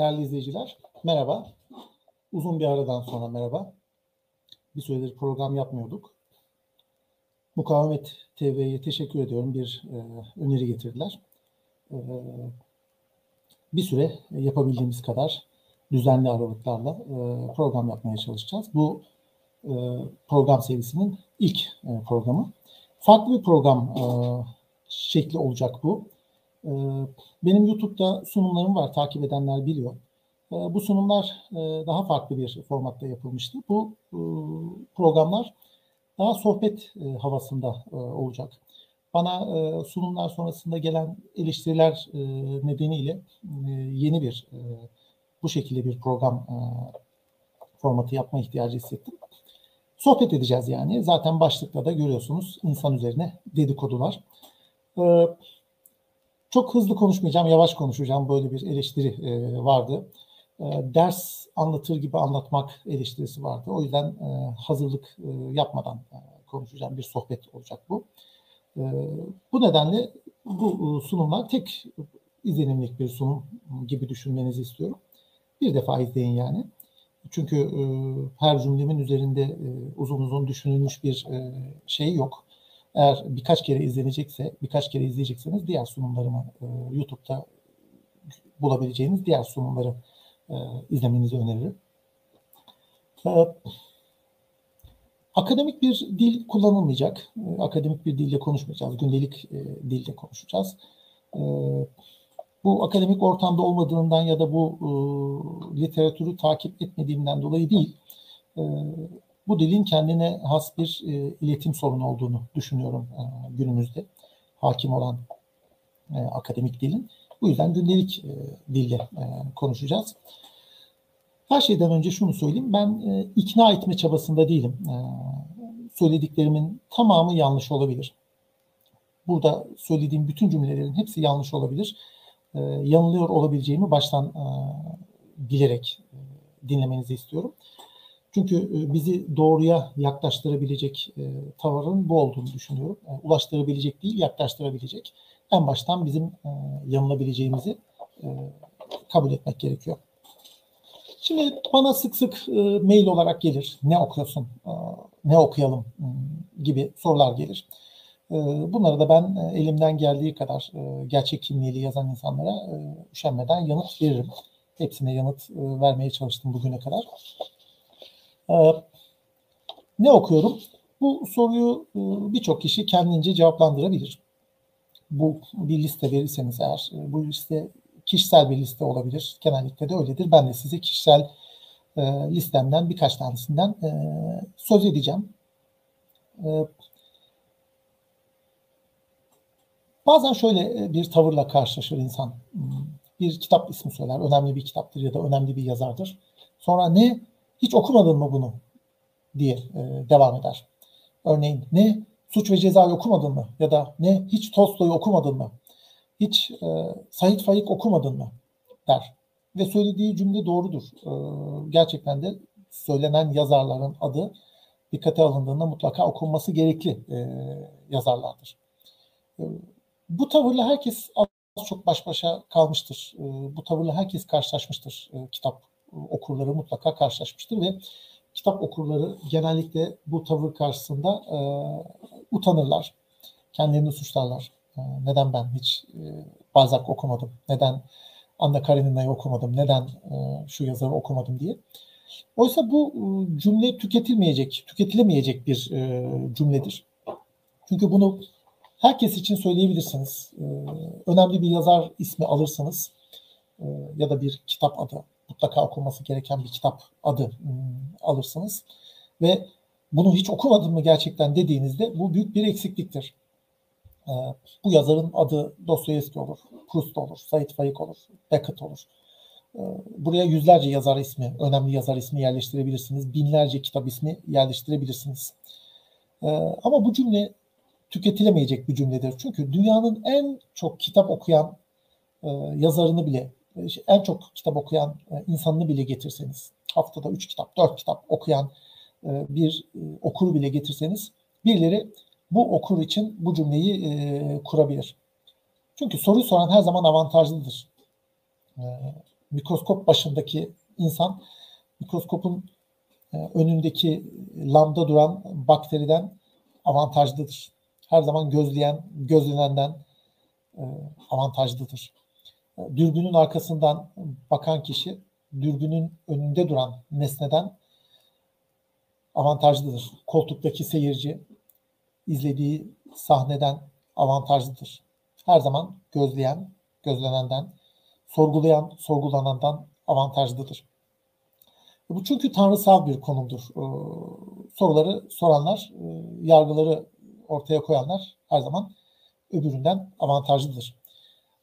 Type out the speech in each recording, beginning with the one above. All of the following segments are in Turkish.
Değerli izleyiciler, merhaba. Uzun bir aradan sonra merhaba. Bir süredir program yapmıyorduk. Mukavemet TV'ye teşekkür ediyorum. Bir e, öneri getirdiler. E, bir süre yapabildiğimiz kadar düzenli aralıklarla e, program yapmaya çalışacağız. Bu e, program serisinin ilk e, programı. Farklı bir program e, şekli olacak bu. E, benim YouTube'da sunumlarım var, takip edenler biliyor. E, bu sunumlar e, daha farklı bir formatta yapılmıştı. Bu e, programlar daha sohbet e, havasında olacak. Bana sunumlar sonrasında gelen eleştiriler nedeniyle yeni bir bu şekilde bir program formatı yapma ihtiyacı hissettim. Sohbet edeceğiz yani. Zaten başlıkta da görüyorsunuz insan üzerine dedikodular. E, çok hızlı konuşmayacağım, yavaş konuşacağım. Böyle bir eleştiri e, vardı. E, ders anlatır gibi anlatmak eleştirisi vardı. O yüzden e, hazırlık e, yapmadan e, konuşacağım. Bir sohbet olacak bu. E, bu nedenle bu e, sunumlar tek izlenimlik bir sunum gibi düşünmenizi istiyorum. Bir defa izleyin yani. Çünkü e, her cümlemin üzerinde e, uzun uzun düşünülmüş bir e, şey yok. Eğer birkaç kere izlenecekse, birkaç kere izleyecekseniz diğer sunumlarımı e, YouTube'da bulabileceğiniz diğer sunumları e, izlemenizi öneririm. E, akademik bir dil kullanılmayacak. E, akademik bir dilde konuşmayacağız. Gündelik e, dilde konuşacağız. E, bu akademik ortamda olmadığından ya da bu e, literatürü takip etmediğimden dolayı değil. E, bu dilin kendine has bir e, iletim sorunu olduğunu düşünüyorum e, günümüzde hakim olan e, akademik dilin. Bu yüzden gündelik e, dille e, konuşacağız. Her şeyden önce şunu söyleyeyim. Ben e, ikna etme çabasında değilim. E, söylediklerimin tamamı yanlış olabilir. Burada söylediğim bütün cümlelerin hepsi yanlış olabilir. E, yanılıyor olabileceğimi baştan e, bilerek e, dinlemenizi istiyorum. Çünkü e, bizi doğruya yaklaştırabilecek e, tavırın bu olduğunu düşünüyorum. E, ulaştırabilecek değil, yaklaştırabilecek. En baştan bizim yanılabileceğimizi kabul etmek gerekiyor. Şimdi bana sık sık mail olarak gelir. Ne okuyorsun? Ne okuyalım? Gibi sorular gelir. Bunları da ben elimden geldiği kadar gerçek kimliğiyle yazan insanlara üşenmeden yanıt veririm. Hepsine yanıt vermeye çalıştım bugüne kadar. E, ne okuyorum? Bu soruyu e, birçok kişi kendince cevaplandırabilir. Bu bir liste verirseniz eğer, e, bu liste kişisel bir liste olabilir. Genellikle de öyledir. Ben de size kişisel e, listemden birkaç tanesinden söz edeceğim. Bazen şöyle bir tavırla karşılaşır insan. Bir kitap ismi söyler, önemli bir kitaptır ya da önemli bir yazardır. Sonra ne, hiç okumadın mı bunu diye e, devam eder. Örneğin ne, Suç ve Ceza'yı okumadın mı? Ya da ne, hiç Tolstoy'u okumadın mı? hiç e, Sait Faik okumadın mı der. Ve söylediği cümle doğrudur. E, gerçekten de söylenen yazarların adı dikkate alındığında mutlaka okunması gerekli e, yazarlardır. E, bu tavırla herkes az çok baş başa kalmıştır. E, bu tavırla herkes karşılaşmıştır. E, kitap okurları mutlaka karşılaşmıştır ve kitap okurları genellikle bu tavır karşısında e, utanırlar. Kendilerini suçlarlar. Ee, neden ben hiç e, Balzac okumadım? Neden Anna Karenina'yı okumadım? Neden e, şu yazarı okumadım diye. Oysa bu e, cümle tüketilmeyecek, tüketilemeyecek bir cümledir. Çünkü bunu herkes için söyleyebilirsiniz. Önemli bir yazar ismi alırsanız ya da bir kitap adı, mutlaka okunması gereken bir kitap adı alırsınız ve bunu hiç okumadın mı gerçekten dediğinizde bu büyük bir eksikliktir. Ee, bu yazarın adı Dostoyevski olur, Proust olur, Said Faik olur, Beckett olur. Ee, buraya yüzlerce yazar ismi, önemli yazar ismi yerleştirebilirsiniz. Binlerce kitap ismi yerleştirebilirsiniz. Ee, ama bu cümle tüketilemeyecek bir cümledir. Çünkü dünyanın en çok kitap okuyan e, yazarını bile, en çok kitap okuyan e, insanını bile getirseniz, haftada 3 kitap, 4 kitap okuyan bir okuru bile getirseniz, birileri bu okur için bu cümleyi e, kurabilir. Çünkü soruyu soran her zaman avantajlıdır. e, mikroskop başındaki insan mikroskopun e, önündeki lambda duran bakteriden avantajlıdır. Her zaman gözleyen, gözlenenden e, avantajlıdır. E, dürbünün arkasından bakan kişi dürbünün önünde duran nesneden avantajlıdır. Koltuktaki seyirci izlediği sahneden avantajlıdır. Her zaman gözleyen, gözlenenden, sorgulayan, sorgulanandan avantajlıdır. Bu çünkü tanrısal bir konumdur. Ee, soruları soranlar, e, yargıları ortaya koyanlar her zaman öbüründen avantajlıdır.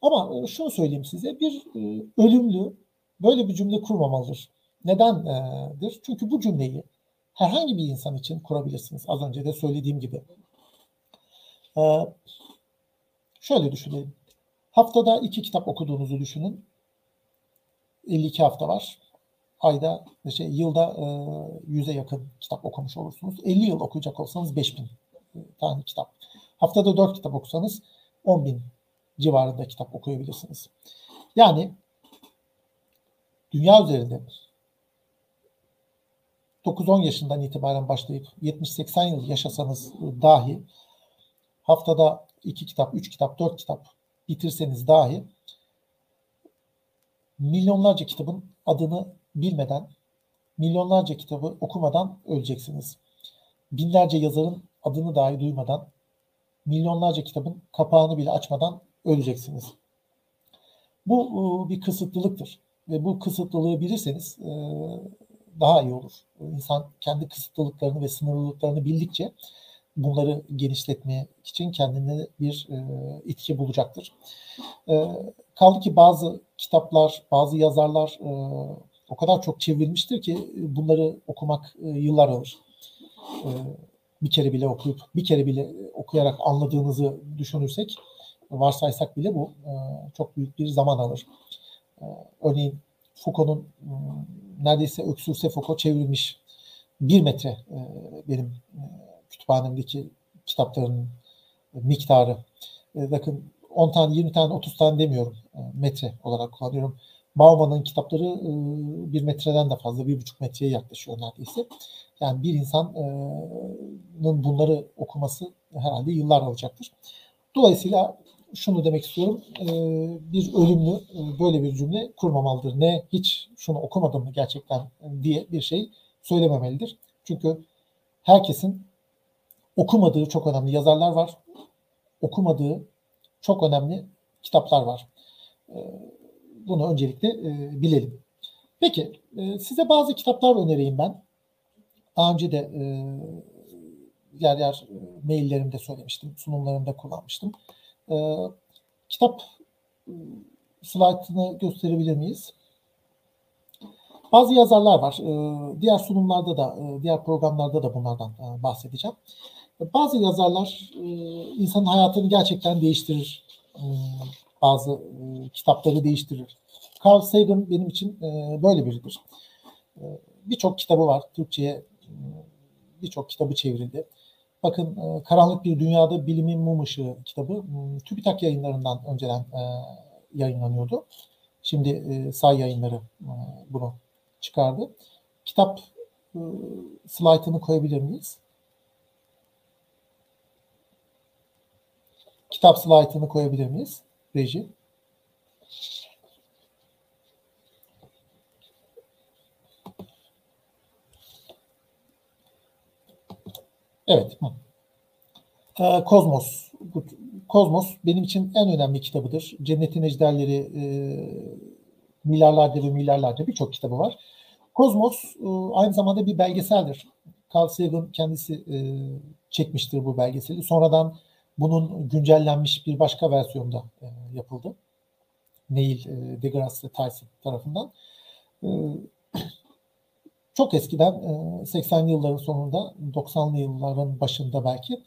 Ama e, şunu söyleyeyim size, bir e, ölümlü böyle bir cümle kurmamalıdır. Nedendir? Çünkü bu cümleyi herhangi bir insan için kurabilirsiniz. Az önce de söylediğim gibi. Şöyle düşünelim. Haftada iki kitap okuduğunuzu düşünün. 52 hafta var ayda şey yılda e, yüze yakın kitap okumuş olursunuz. 50 yıl okuyacak olsanız 5000 e, tane kitap. Haftada 4 kitap okusanız 10 bin civarında kitap okuyabilirsiniz. Yani dünya üzerinde 9-10 yaşından itibaren başlayıp 70-80 yıl yaşasanız dahi haftada 2 kitap, 3 kitap, 4 kitap bitirseniz dahi milyonlarca kitabın adını bilmeden, milyonlarca kitabı okumadan öleceksiniz. Binlerce yazarın adını dahi duymadan, milyonlarca kitabın kapağını bile açmadan öleceksiniz. Bu e, bir kısıtlılıktır ve bu kısıtlılığı bilirseniz e, daha iyi olur. İnsan kendi kısıtlılıklarını ve sınırlılıklarını bildikçe bunları genişletmeye için kendine bir e, itki bulacaktır. Kaldı ki bazı kitaplar, bazı yazarlar o kadar çok çevrilmiştir ki e, bunları okumak e, yıllar alır. E, bir kere bile okuyup bir kere bile okuyarak anladığınızı düşünürsek varsaysak bile bu çok büyük bir zaman alır. Örneğin Foucault'un neredeyse öksürse Foucault çevrilmiş bir metre benim kütüphanemdeki kitapların miktarı. Bakın 10 tane, 20 tane, 30 tane demiyorum metre olarak kullanıyorum. Bauman'ın kitapları e, bir metreden de fazla, bir buçuk metreye yaklaşıyor neredeyse. Yani bir insanın bunları okuması herhalde yıllar alacaktır. Dolayısıyla şunu demek istiyorum, e, bir ölümlü e, böyle bir cümle kurmamalıdır. Ne hiç şunu okumadım mı gerçekten diye bir şey söylememelidir. Çünkü herkesin okumadığı çok önemli yazarlar var, okumadığı çok önemli kitaplar var. Bunu öncelikle e, bilelim. Peki e, size bazı kitaplar önereyim ben. Daha önce de e, yer yer e, maillerimde söylemiştim, sunumlarımda kullanmıştım. E, kitap e, slaytını gösterebilir miyiz? Bazı yazarlar var. E, diğer sunumlarda da, e, diğer programlarda da bunlardan e, bahsedeceğim. Bazı yazarlar e, insanın hayatını gerçekten değiştirir. E, bazı e, kitapları değiştirir. Carl Sagan benim için e, böyle biridir. E, birçok kitabı var. Türkçe'ye e, birçok kitabı çevrildi. Bakın e, Karanlık Bir Dünyada Bilimin Mum Işığı kitabı e, TÜBİTAK yayınlarından önceden e, yayınlanıyordu. Şimdi e, say yayınları bunu çıkardı. Kitap slaytını koyabilir miyiz? Kitap slaytını koyabilir miyiz? Reji. Evet. Ee, Kozmos. Kozmos benim için en önemli kitabıdır. Cennetin Ejderleri e, milyarlarca ve milyarlarca birçok kitabı var. Kozmos e, aynı zamanda bir belgeseldir. Carl Sagan kendisi e, çekmiştir bu belgeseli. Sonradan bunun güncellenmiş bir başka versiyonda e, yapıldı. Neil deGrasse Tyson tarafından. Çok eskiden 80'li yılların sonunda 90'lı yılların başında belki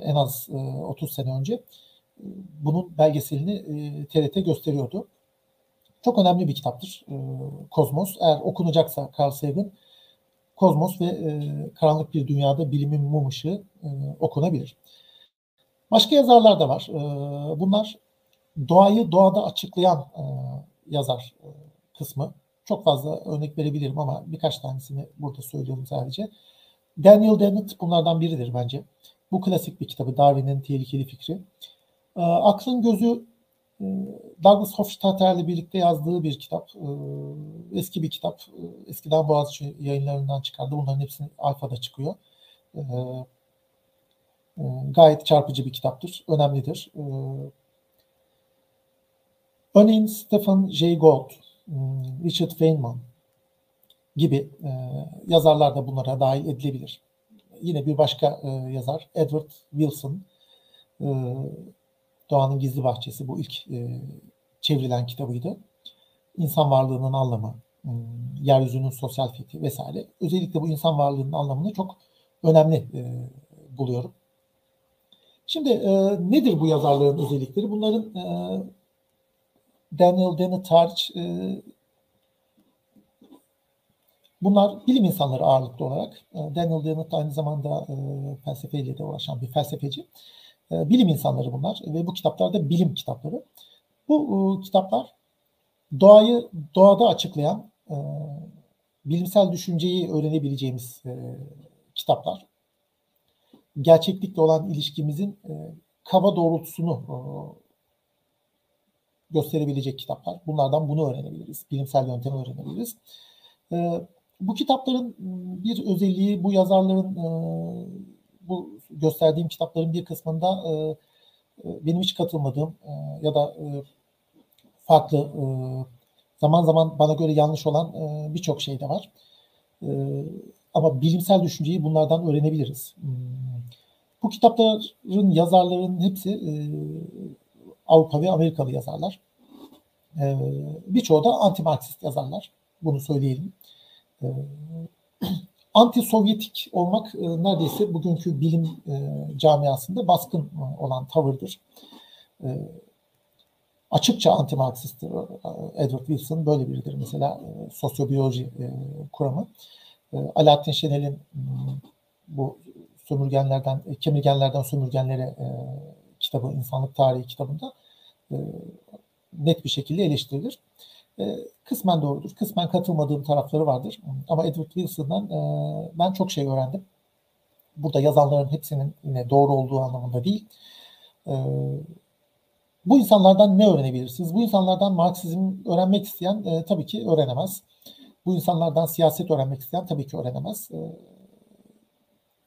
en az 30 sene önce bunun belgeselini TRT gösteriyordu. Çok önemli bir kitaptır Kozmos. Eğer okunacaksa Carl Sagan Kozmos ve Karanlık Bir Dünyada Bilimin Mum Işığı okunabilir. Başka yazarlar da var. Bunlar doğayı doğada açıklayan yazar e, kısmı. Çok fazla örnek verebilirim ama birkaç tanesini burada söylüyorum sadece. Daniel Dennett bunlardan biridir bence. Bu klasik bir kitabı Darwin'in Tehlikeli Fikri. E, Aklın Gözü e, Douglas Hofstadter'le birlikte yazdığı bir kitap. E, eski bir kitap. E, eskiden Boğaziçi yayınlarından çıkardı. Bunların hepsini alfada çıkıyor. E, e, gayet çarpıcı bir kitaptır. Önemlidir. E, örneğin Stephen Gould, hmm, Richard Feynman gibi e, yazarlar da bunlara dahil edilebilir. Yine bir başka e, yazar Edward Wilson, e, Doğanın Gizli Bahçesi bu ilk e, çevrilen kitabıydı. İnsan varlığının anlamı, hmm, yeryüzünün sosyal fethi vesaire. Özellikle bu insan varlığının anlamını çok önemli buluyorum. Şimdi e, nedir bu yazarların özellikleri? Bunların e, Daniel Dennett hariç e, bunlar bilim insanları ağırlıklı olarak. E, Daniel Dennett aynı zamanda e, felsefeyle de uğraşan bir felsefeci. E, bilim insanları bunlar ve bu kitaplar da bilim kitapları. Bu e, kitaplar doğayı doğada açıklayan e, bilimsel düşünceyi öğrenebileceğimiz e, kitaplar gerçeklikle olan ilişkimizin e, kaba doğrultusunu e, gösterebilecek kitaplar. Bunlardan bunu öğrenebiliriz. Bilimsel yöntemi öğrenebiliriz. E, bu kitapların bir özelliği, bu yazarların e, bu gösterdiğim kitapların bir kısmında e, e benim hiç katılmadığım ya da farklı zaman zaman bana göre yanlış olan birçok şey de var. Ama bilimsel düşünceyi bunlardan öğrenebiliriz. Hmm. Bu kitapların yazarların hepsi Avrupa ve Amerikalı yazarlar. E, birçoğu da anti-Marksist yazarlar. Bunu söyleyelim. E, anti-Sovyetik olmak neredeyse bugünkü bilim camiasında baskın olan tavırdır. Açıkça anti-Marksisttir. Edward Wilson böyle biridir. Mesela sosyobiyoloji kuramı. Alaaddin Şenel'in hmm, bu sömürgenlerden, kemirgenlerden sömürgenlere e, kitabı, insanlık tarihi kitabında e, net bir şekilde eleştirilir. E, kısmen doğrudur, kısmen katılmadığım tarafları vardır. Ama Edward Wilson'dan e, ben çok şey öğrendim. Burada yazanların hepsinin yine doğru olduğu anlamında değil. E, bu insanlardan ne öğrenebilirsiniz? Bu insanlardan Marksizm öğrenmek isteyen e, tabii ki öğrenemez. Bu insanlardan siyaset öğrenmek isteyen tabii ki öğrenemez. E,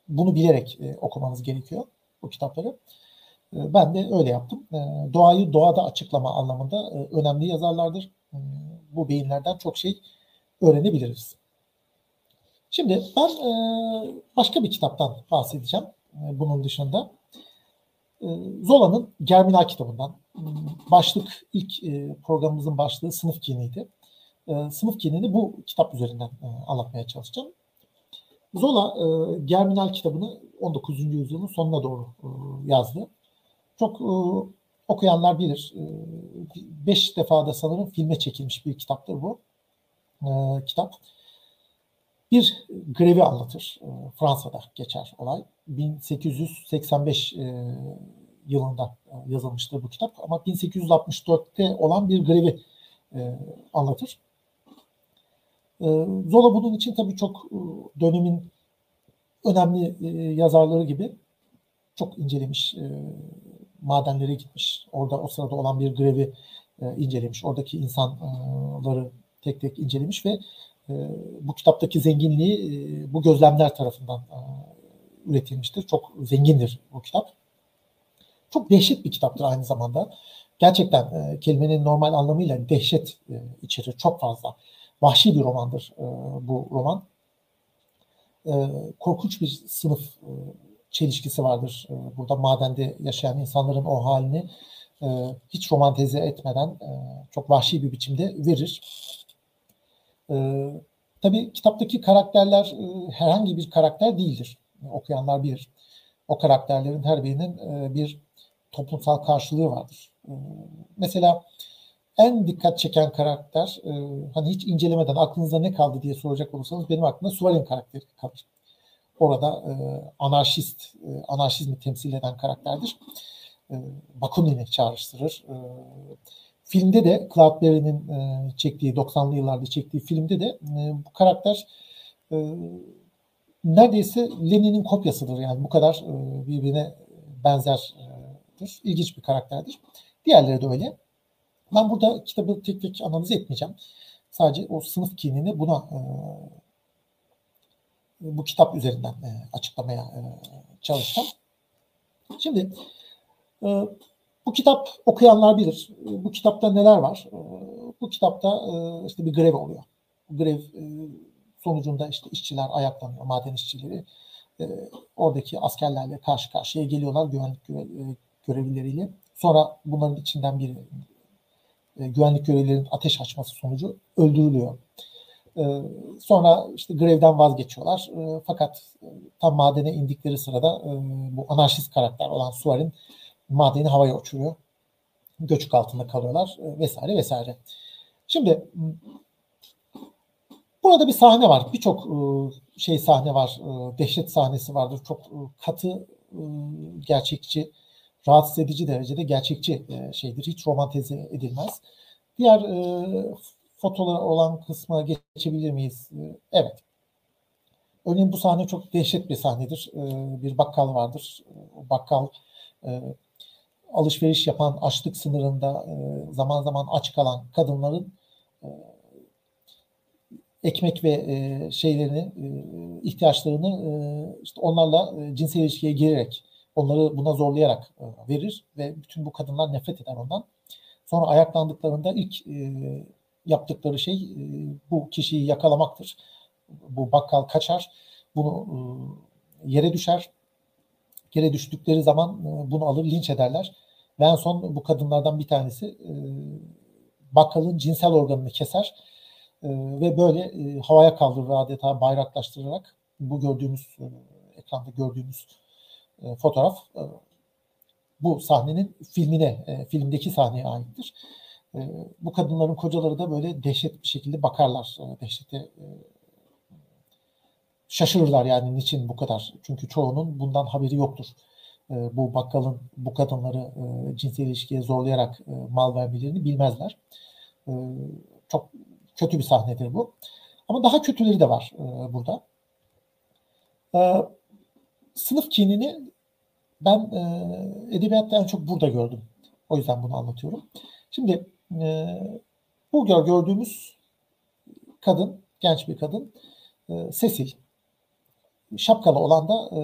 bunu bilerek e, okumanız gerekiyor bu kitapları. E, ben de öyle yaptım. E, doğayı doğada açıklama anlamında e, önemli yazarlardır. E, bu beyinlerden çok şey öğrenebiliriz. Şimdi ben e, başka bir kitaptan bahsedeceğim e, bunun dışında. Zola'nın Germinal kitabından. Başlık ilk programımızın başlığı sınıf kiniydi. Sınıf kinini bu kitap üzerinden anlatmaya çalışacağım. Zola Germinal kitabını 19. yüzyılın sonuna doğru yazdı. Çok e, okuyanlar bilir. E, beş defada sanırım filme çekilmiş bir kitaptır bu. E, kitap. Bir grevi anlatır. E, Fransa'da geçer olay. 1885 e, yılında e, yazılmıştır bu kitap. Ama 1864'te olan bir grevi e, anlatır. Ee, Zola bunun için tabii çok e, dönemin önemli e, yazarları gibi çok incelemiş, e, madenlere gitmiş. Orada o sırada olan bir grevi incelemiş. Oradaki insanları tek tek incelemiş ve bu kitaptaki zenginliği bu gözlemler tarafından üretilmiştir. Çok zengindir bu kitap. Çok dehşet bir kitaptır aynı zamanda. Gerçekten kelimenin normal anlamıyla dehşet içerir çok fazla vahşi bir romandır e, bu roman. E, korkunç bir sınıf e, çelişkisi vardır. E, burada madende yaşayan insanların o halini e, hiç romantize etmeden e, çok vahşi bir biçimde verir. E, tabii kitaptaki karakterler e, herhangi bir karakter değildir. Okuyanlar bilir. O karakterlerin her birinin bir toplumsal karşılığı vardır. E, mesela en dikkat çeken karakter hani hiç incelemeden aklınızda ne kaldı diye soracak olursanız benim aklımda Suvalin karakteri kalır. Orada e, anarşist, e, anarşizmi temsil eden karakterdir. E, Bakunin'i çağrıştırır. E, filmde de Cloud e, çektiği 90'lı yıllarda çektiği filmde de e, bu karakter e, neredeyse Lenin'in kopyasıdır. Yani bu kadar e, birbirine benzerdir. İlginç bir karakterdir. Diğerleri de öyle. Ben burada kitabı tek tek analiz etmeyeceğim. Sadece o sınıf kinini buna e, bu kitap üzerinden e, açıklamaya e, çalıştım. Şimdi e, bu kitap okuyanlar bilir. E, bu kitapta neler var? E, bu kitapta e, işte bir grev oluyor. Grev e, sonucunda işte işçiler ayaklanıyor, maden işçileri. E, oradaki askerlerle karşı karşıya geliyorlar güvenlik görev, e, görevlileriyle. Sonra bunların içinden biri e, güvenlik görevlilerinin ateş açması sonucu öldürülüyor. E, sonra işte grevden vazgeçiyorlar. E, fakat e, tam madene indikleri sırada e, bu anarşist karakter olan Suar'in madeni havaya uçuruyor. Göçük altında kalıyorlar e, vesaire vesaire. Şimdi burada bir sahne var. Birçok şey sahne var. Dehşet sahnesi vardır. Çok katı gerçekçi rahatsız edici derecede gerçekçi şeydir. Hiç romantize edilmez. Diğer fotolar olan kısma geçebilir miyiz? E, evet. Örneğin bu sahne çok dehşet bir sahnedir. E, bir bakkal vardır. O bakkal e, alışveriş yapan açlık sınırında e, zaman zaman aç kalan kadınların e, ekmek ve şeylerini ihtiyaçlarını işte onlarla cinsel ilişkiye girerek onları buna zorlayarak verir ve bütün bu kadınlar nefret eder ondan. Sonra ayaklandıklarında ilk yaptıkları şey e, bu kişiyi yakalamaktır. Bu bakkal kaçar, bunu e, yere düşer. Yere düştükleri zaman e, bunu alır linç ederler. Ve en son bu kadınlardan bir tanesi e, bakkalın cinsel organını keser ve böyle havaya kaldırır adeta bayraklaştırarak bu gördüğümüz ekranda gördüğümüz fotoğraf bu sahnenin filmine, filmdeki sahneye aittir. E, bu kadınların kocaları da böyle dehşet bir şekilde bakarlar. E, dehşete e, şaşırırlar yani niçin bu kadar. Çünkü çoğunun bundan haberi yoktur. E, bu bakkalın bu kadınları e, cinsel ilişkiye zorlayarak e, mal vermelerini bilmezler. E, çok kötü bir sahnedir bu. Ama daha kötüleri de var e, burada. E, sınıf kinini ben e, edebiyatta en çok burada gördüm. O yüzden bunu anlatıyorum. Şimdi e, bu gördüğümüz kadın, genç bir kadın, e, Cecil. Şapkalı olan da e,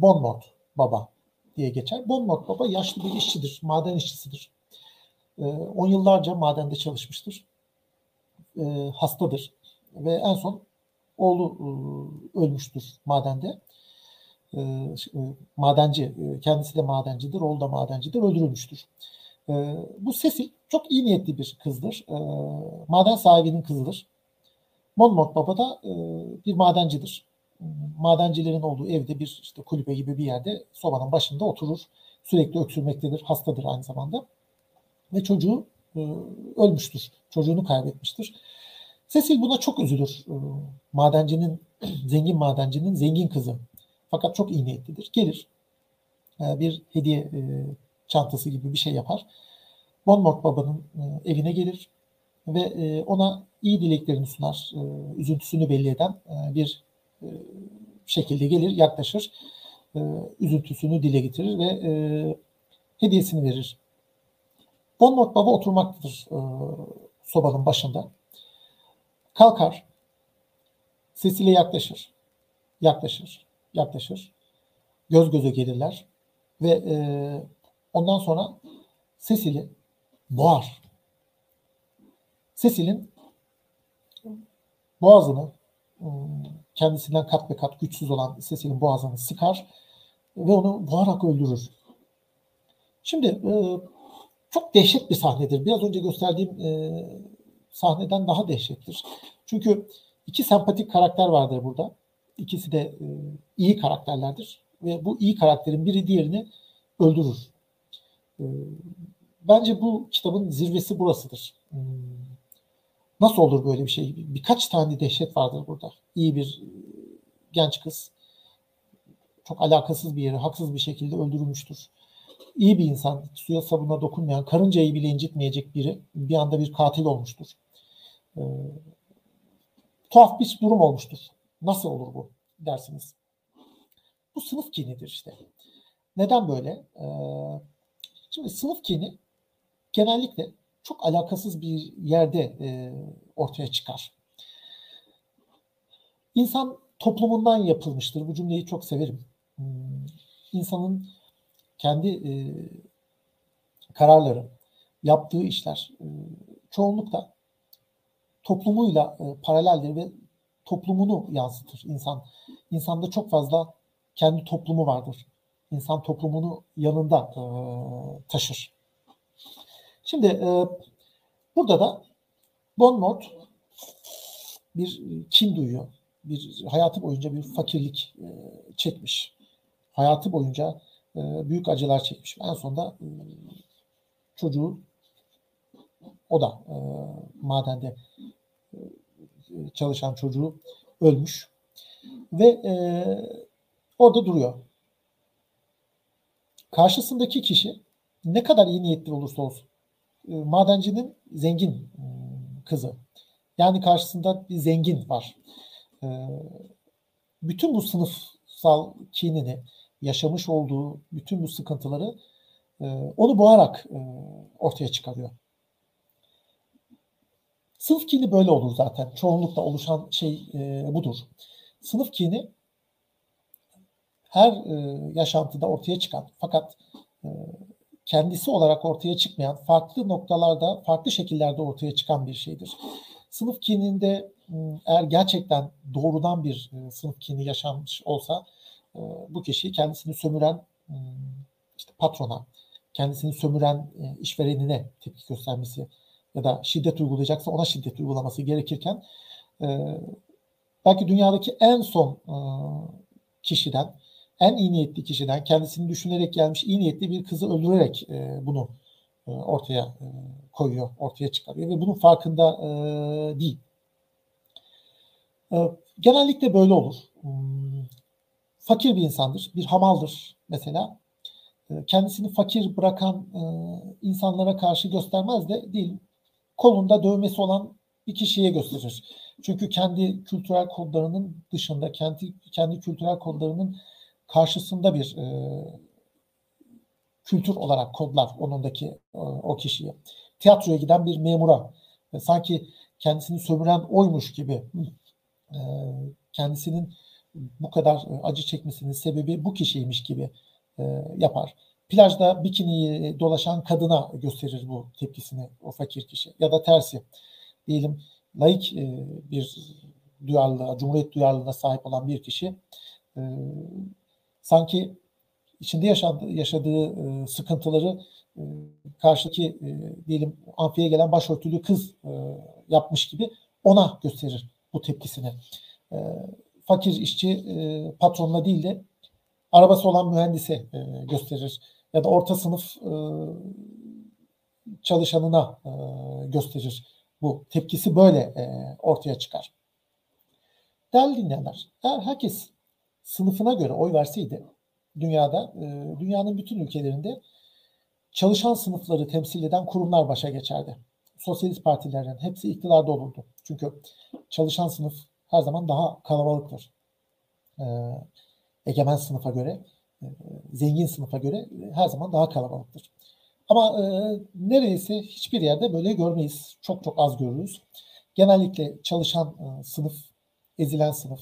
Bonmort Baba diye geçer. Bonmort Baba yaşlı bir işçidir, maden işçisidir. E, on yıllarca madende çalışmıştır. E, hastadır ve en son oğlu e, ölmüştür madende. E, e, madenci, e, kendisi de madencidir, oğlu da madencidir, öldürülmüştür. Bu Cecil çok iyi niyetli bir kızdır. Maden sahibinin kızıdır. Monmouth Baba da bir madencidir. Madencilerin olduğu evde bir işte kulübe gibi bir yerde sobanın başında oturur. Sürekli öksürmektedir, hastadır aynı zamanda. Ve çocuğu ölmüştür. Çocuğunu kaybetmiştir. Cecil buna çok üzülür. Madencinin, zengin madencinin zengin kızı fakat çok iyi niyetlidir. Gelir e, bir hediye e, çantası gibi bir şey yapar. Bonmort babanın e, evine gelir ve ona iyi dileklerini sunar. Üzüntüsünü belli eden bir şekilde gelir, yaklaşır. Üzüntüsünü dile getirir ve hediyesini verir. Bonmort baba oturmaktadır sobanın başında. Kalkar. Sesiyle yaklaşır. Yaklaşır yaklaşır. Göz göze gelirler ve e, ondan sonra Cecil'i boğar. Cecil'in boğazını ıı, kendisinden kat be kat güçsüz olan Cecil'in boğazını sıkar ve onu boğarak öldürür. Şimdi e, çok dehşet bir sahnedir. Biraz önce gösterdiğim e, sahneden daha dehşettir. Çünkü iki sempatik karakter vardır burada. İkisi de iyi karakterlerdir ve bu iyi karakterin biri diğerini öldürür. E, bence bu kitabın zirvesi burasıdır. E, nasıl olur böyle bir şey? Birkaç tane dehşet vardır burada. İyi bir e, genç kız çok alakasız bir yere haksız bir şekilde öldürülmüştür. iyi bir insan, suya sabuna dokunmayan, karıncayı bile incitmeyecek biri bir anda bir katil olmuştur. E, tuhaf bir durum olmuştur. Nasıl olur bu dersiniz? Bu sınıf kinidir işte. Neden böyle? E, şimdi sınıf kini genellikle çok alakasız bir yerde e, ortaya çıkar. İnsan toplumundan yapılmıştır. Bu cümleyi çok severim. Hmm, insanın kendi e, kararları, yaptığı işler e, çoğunlukla toplumuyla e, paraleldir ve toplumunu yansıtır insan. İnsanda çok fazla kendi toplumu vardır. İnsan toplumunu yanında e, taşır. Şimdi e, burada da Bonmot bir kin duyuyor. Bir hayatı boyunca bir fakirlik e, çekmiş. Hayatı boyunca e, büyük acılar çekmiş. En sonunda e, çocuğu o da e, madende e, çalışan çocuğu ölmüş ve e, orada duruyor. Karşısındaki kişi ne kadar iyi niyetli olursa olsun e, madencinin zengin e, kızı. Yani karşısında bir zengin var. E, bütün bu sınıfsal kinini, yaşamış olduğu bütün bu sıkıntıları onu boğarak ortaya çıkarıyor. Sınıf kini böyle olur zaten. Çoğunlukla oluşan şey budur. Sınıf kini her yaşantıda ortaya çıkan fakat kendisi olarak ortaya çıkmayan, farklı noktalarda, farklı şekillerde ortaya çıkan bir şeydir. Sınıf kininde eğer gerçekten doğrudan bir ıı, sınıf kini yaşanmış olsa ıı, bu kişi kendisini sömüren işte patrona, kendisini sömüren işverenine tepki göstermesi ya da şiddet uygulayacaksa ona şiddet uygulaması gerekirken belki dünyadaki en son kişiden en iyi niyetli kişiden kendisini düşünerek gelmiş iyi niyetli bir kızı öldürerek e, bunu e, ortaya e, koyuyor, ortaya çıkarıyor ve bunun farkında e, değil. E, genellikle böyle olur. Hmm, fakir bir insandır, bir hamaldır mesela. E, kendisini fakir bırakan e, insanlara karşı göstermez de değil, kolunda dövmesi olan bir kişiye gösterir. Çünkü kendi kültürel kodlarının dışında, kendi kendi kültürel kodlarının karşısında bir e, kültür olarak kodlar onundaki e, o kişiyi. Tiyatroya giden bir memura e, sanki kendisini sömüren oymuş gibi e, kendisinin bu kadar e, acı çekmesinin sebebi bu kişiymiş gibi e, yapar. Plajda bikiniyi dolaşan kadına gösterir bu tepkisini o fakir kişi. Ya da tersi. Diyelim laik e, bir duyarlılığa, cumhuriyet duyarlılığına sahip olan bir kişi e, sanki içinde yaşadığı, yaşadığı e, sıkıntıları e, karşıdaki e, diyelim amfiye gelen başörtülü kız e, yapmış gibi ona gösterir bu tepkisini. E, fakir işçi e, patronuna değil de arabası olan mühendise e, gösterir. Ya da orta sınıf e, çalışanına e, gösterir. Bu tepkisi böyle e, ortaya çıkar. Değerli dinleyenler, eğer herkes sınıfına göre oy verseydi dünyada, e, dünyanın bütün ülkelerinde çalışan sınıfları temsil eden kurumlar başa geçerdi. Sosyalist partilerin hepsi iktidarda olurdu. Çünkü çalışan sınıf her zaman daha kalabalıktır. E, egemen sınıfa göre, e, zengin sınıfa göre her zaman daha kalabalıktır. Ama e, neredeyse hiçbir yerde böyle görmeyiz. Çok çok az görürüz. Genellikle çalışan sınıf, ezilen sınıf,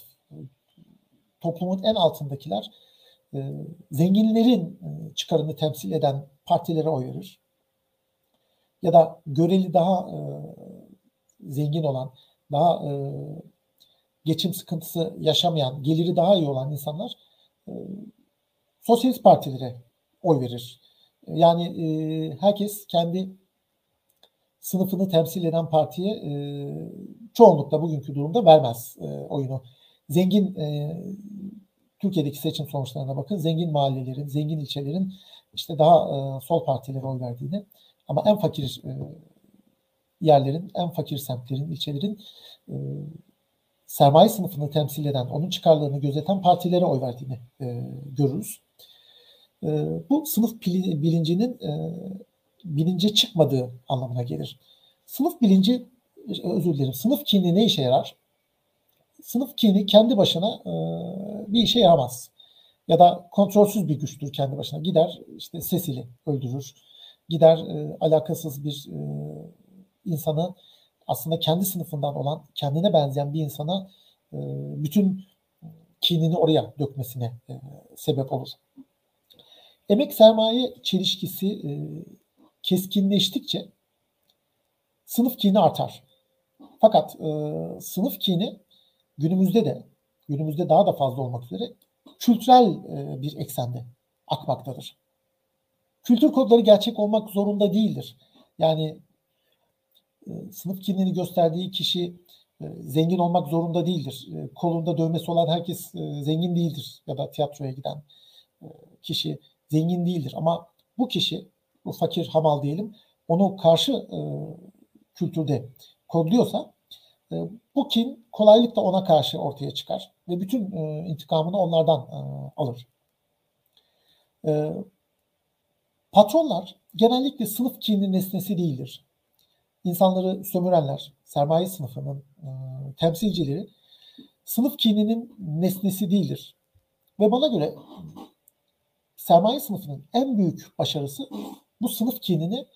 toplumun en altındakiler e, zenginlerin e, çıkarını temsil eden partilere oy verir. Ya da göreli daha e, zengin olan, daha geçim sıkıntısı yaşamayan, geliri daha iyi olan insanlar sosyalist partilere oy verir. Yani herkes kendi sınıfını temsil eden partiye e, çoğunlukla bugünkü durumda vermez oyunu zengin e, Türkiye'deki seçim sonuçlarına bakın. Zengin mahallelerin, zengin ilçelerin işte daha e, sol partilere oy verdiğini ama en fakir e, yerlerin, en fakir semtlerin, ilçelerin e, sermaye sınıfını temsil eden, onun çıkarlarını gözeten partilere oy verdiğini e, görürüz. E, bu sınıf bilincinin e, bilince çıkmadığı anlamına gelir. Sınıf bilinci, özür dilerim, sınıf kini ne işe yarar? Sınıf kini kendi başına e, bir işe yaramaz. Ya da kontrolsüz bir güçtür kendi başına. Gider işte Cecil'i öldürür. Gider e, alakasız bir e, insanı aslında kendi sınıfından olan, kendine benzeyen bir insana e, bütün kinini oraya dökmesine e, sebep olur. Emek sermaye çelişkisi e, keskinleştikçe sınıf kini artar. Fakat e, sınıf kini günümüzde de günümüzde daha da fazla olmak üzere kültürel e, bir eksende akmaktadır. Kültür kodları gerçek olmak zorunda değildir. Yani e, sınıf kimliğini gösterdiği kişi e, zengin olmak zorunda değildir. E, kolunda dövmesi olan herkes zengin değildir ya da tiyatroya giden kişi zengin değildir. Ama bu kişi, bu fakir hamal diyelim, onu karşı e, kültürde kodluyorsa bu kin kolaylıkla ona karşı ortaya çıkar ve bütün e, intikamını onlardan e, alır. E, patronlar genellikle sınıf kininin nesnesi değildir. İnsanları sömürenler, sermaye sınıfının e, temsilcileri sınıf kininin nesnesi değildir. Ve bana göre sermaye sınıfının en büyük başarısı bu sınıf kinini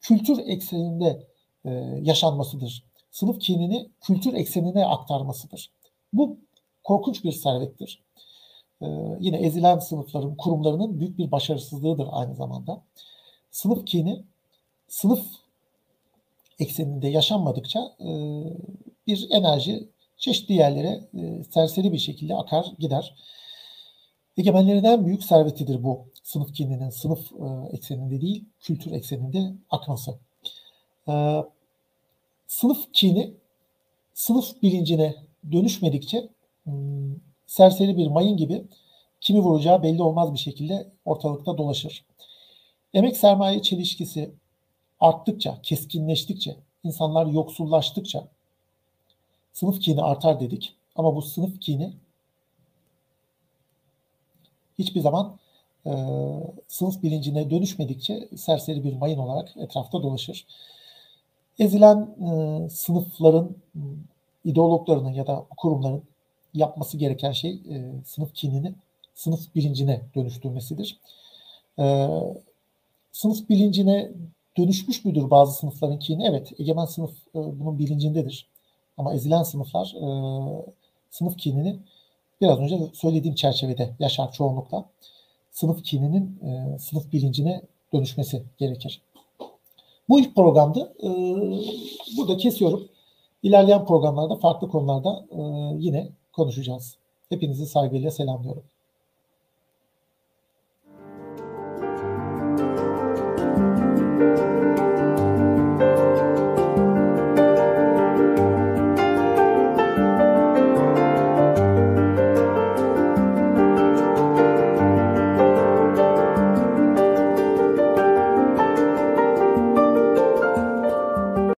kültür ekseninde e, yaşanmasıdır. Sınıf kinini kültür eksenine aktarmasıdır. Bu korkunç bir servettir. E, yine ezilen sınıfların, kurumlarının büyük bir başarısızlığıdır aynı zamanda. Sınıf kini, sınıf ekseninde yaşanmadıkça e, bir enerji çeşitli yerlere e, serseri bir şekilde akar gider. Egemenlerin en büyük servetidir bu sınıf kininin sınıf e, ekseninde değil, kültür ekseninde akması. E, sınıf kini sınıf bilincine dönüşmedikçe hmm, serseri bir mayın gibi kimi vuracağı belli olmaz bir şekilde ortalıkta dolaşır. Emek sermaye çelişkisi arttıkça, keskinleştikçe, insanlar yoksullaştıkça sınıf kini artar dedik. Ama bu sınıf kini hiçbir zaman e, sınıf bilincine dönüşmedikçe serseri bir mayın olarak etrafta dolaşır. Ezilen e, sınıfların, ideologlarının ya da kurumların yapması gereken şey e, sınıf kinini sınıf bilincine dönüştürmesidir. E, sınıf bilincine dönüşmüş müdür bazı sınıfların kini? Evet, egemen sınıf e, bunun bilincindedir. Ama ezilen sınıflar e, sınıf kinini biraz önce söylediğim çerçevede yaşar çoğunlukla. Sınıf kininin e, sınıf bilincine dönüşmesi gerekir. Bu ilk programdı. E, burada kesiyorum. İlerleyen programlarda farklı konularda e, yine konuşacağız. Hepinizi saygıyla selamlıyorum. Müzik